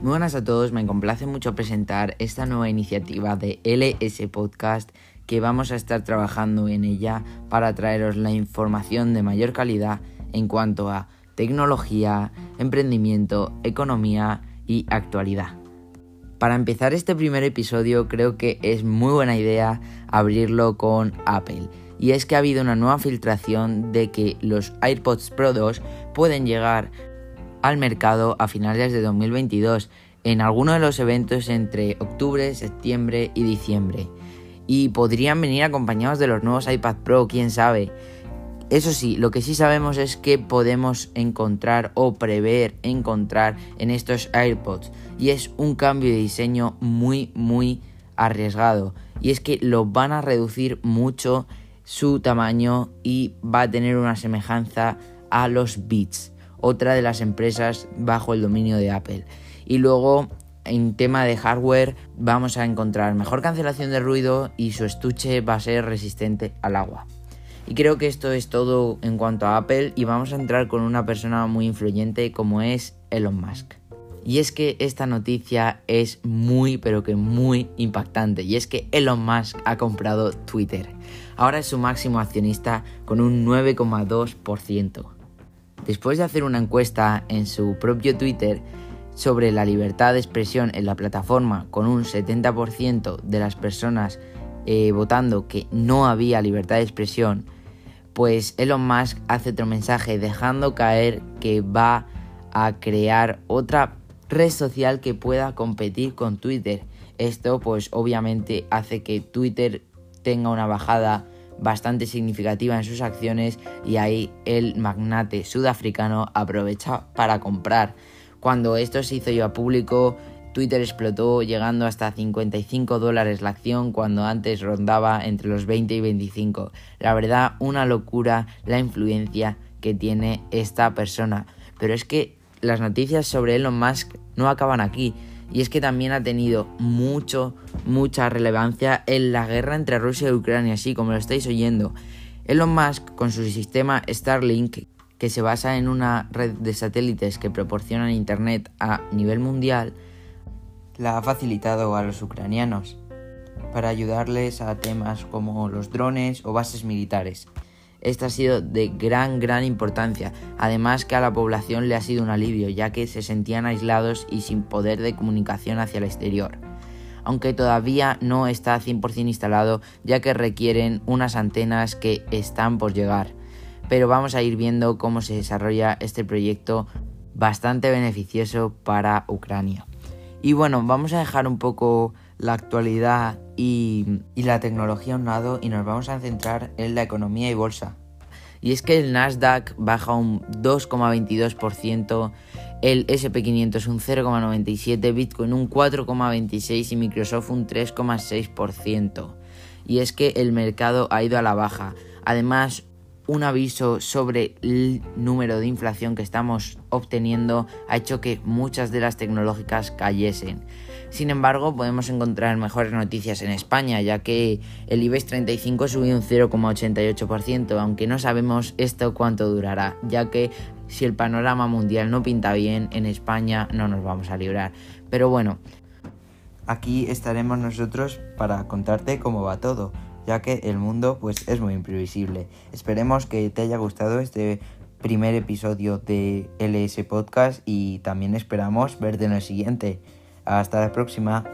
Muy buenas a todos, me complace mucho presentar esta nueva iniciativa de LS Podcast que vamos a estar trabajando en ella para traeros la información de mayor calidad en cuanto a tecnología, emprendimiento, economía y actualidad. Para empezar este primer episodio creo que es muy buena idea abrirlo con Apple. Y es que ha habido una nueva filtración de que los AirPods Pro 2 pueden llegar al mercado a finales de 2022 en alguno de los eventos entre octubre, septiembre y diciembre. Y podrían venir acompañados de los nuevos iPad Pro, quién sabe. Eso sí, lo que sí sabemos es que podemos encontrar o prever encontrar en estos AirPods. Y es un cambio de diseño muy, muy arriesgado. Y es que lo van a reducir mucho su tamaño y va a tener una semejanza a los Beats otra de las empresas bajo el dominio de Apple. Y luego en tema de hardware vamos a encontrar mejor cancelación de ruido y su estuche va a ser resistente al agua. Y creo que esto es todo en cuanto a Apple y vamos a entrar con una persona muy influyente como es Elon Musk. Y es que esta noticia es muy pero que muy impactante y es que Elon Musk ha comprado Twitter. Ahora es su máximo accionista con un 9,2%. Después de hacer una encuesta en su propio Twitter sobre la libertad de expresión en la plataforma con un 70% de las personas eh, votando que no había libertad de expresión, pues Elon Musk hace otro mensaje dejando caer que va a crear otra red social que pueda competir con Twitter. Esto pues obviamente hace que Twitter tenga una bajada bastante significativa en sus acciones y ahí el magnate sudafricano aprovecha para comprar. Cuando esto se hizo ya público, Twitter explotó llegando hasta 55 dólares la acción cuando antes rondaba entre los 20 y 25. La verdad, una locura la influencia que tiene esta persona. Pero es que las noticias sobre Elon Musk no acaban aquí. Y es que también ha tenido mucho, mucha relevancia en la guerra entre Rusia y Ucrania, así como lo estáis oyendo. Elon Musk, con su sistema Starlink, que se basa en una red de satélites que proporcionan Internet a nivel mundial, la ha facilitado a los ucranianos para ayudarles a temas como los drones o bases militares. Esto ha sido de gran, gran importancia, además que a la población le ha sido un alivio, ya que se sentían aislados y sin poder de comunicación hacia el exterior. Aunque todavía no está 100% instalado, ya que requieren unas antenas que están por llegar. Pero vamos a ir viendo cómo se desarrolla este proyecto bastante beneficioso para Ucrania. Y bueno, vamos a dejar un poco la actualidad y, la tecnología a un lado y nos vamos a centrar en la economía y bolsa. Y es que el Nasdaq baja un 2,22%, el SP500 un 0,97%, Bitcoin un 4,26% y Microsoft un 3,6%. Y es que el mercado ha ido a la baja. Además, un aviso sobre el número de inflación que estamos obteniendo ha hecho que muchas de las tecnológicas cayesen. Sin embargo, podemos encontrar mejores noticias en España, ya que el IBEX 35 subió un 0,88%, aunque no sabemos esto cuánto durará, ya que si el panorama mundial no pinta bien, en España no nos vamos a librar. Pero bueno, aquí estaremos nosotros para contarte cómo va todo, ya que el mundo pues es muy imprevisible. Esperemos que te haya gustado este primer episodio de LS Podcast y también esperamos verte en el siguiente. Hasta la próxima.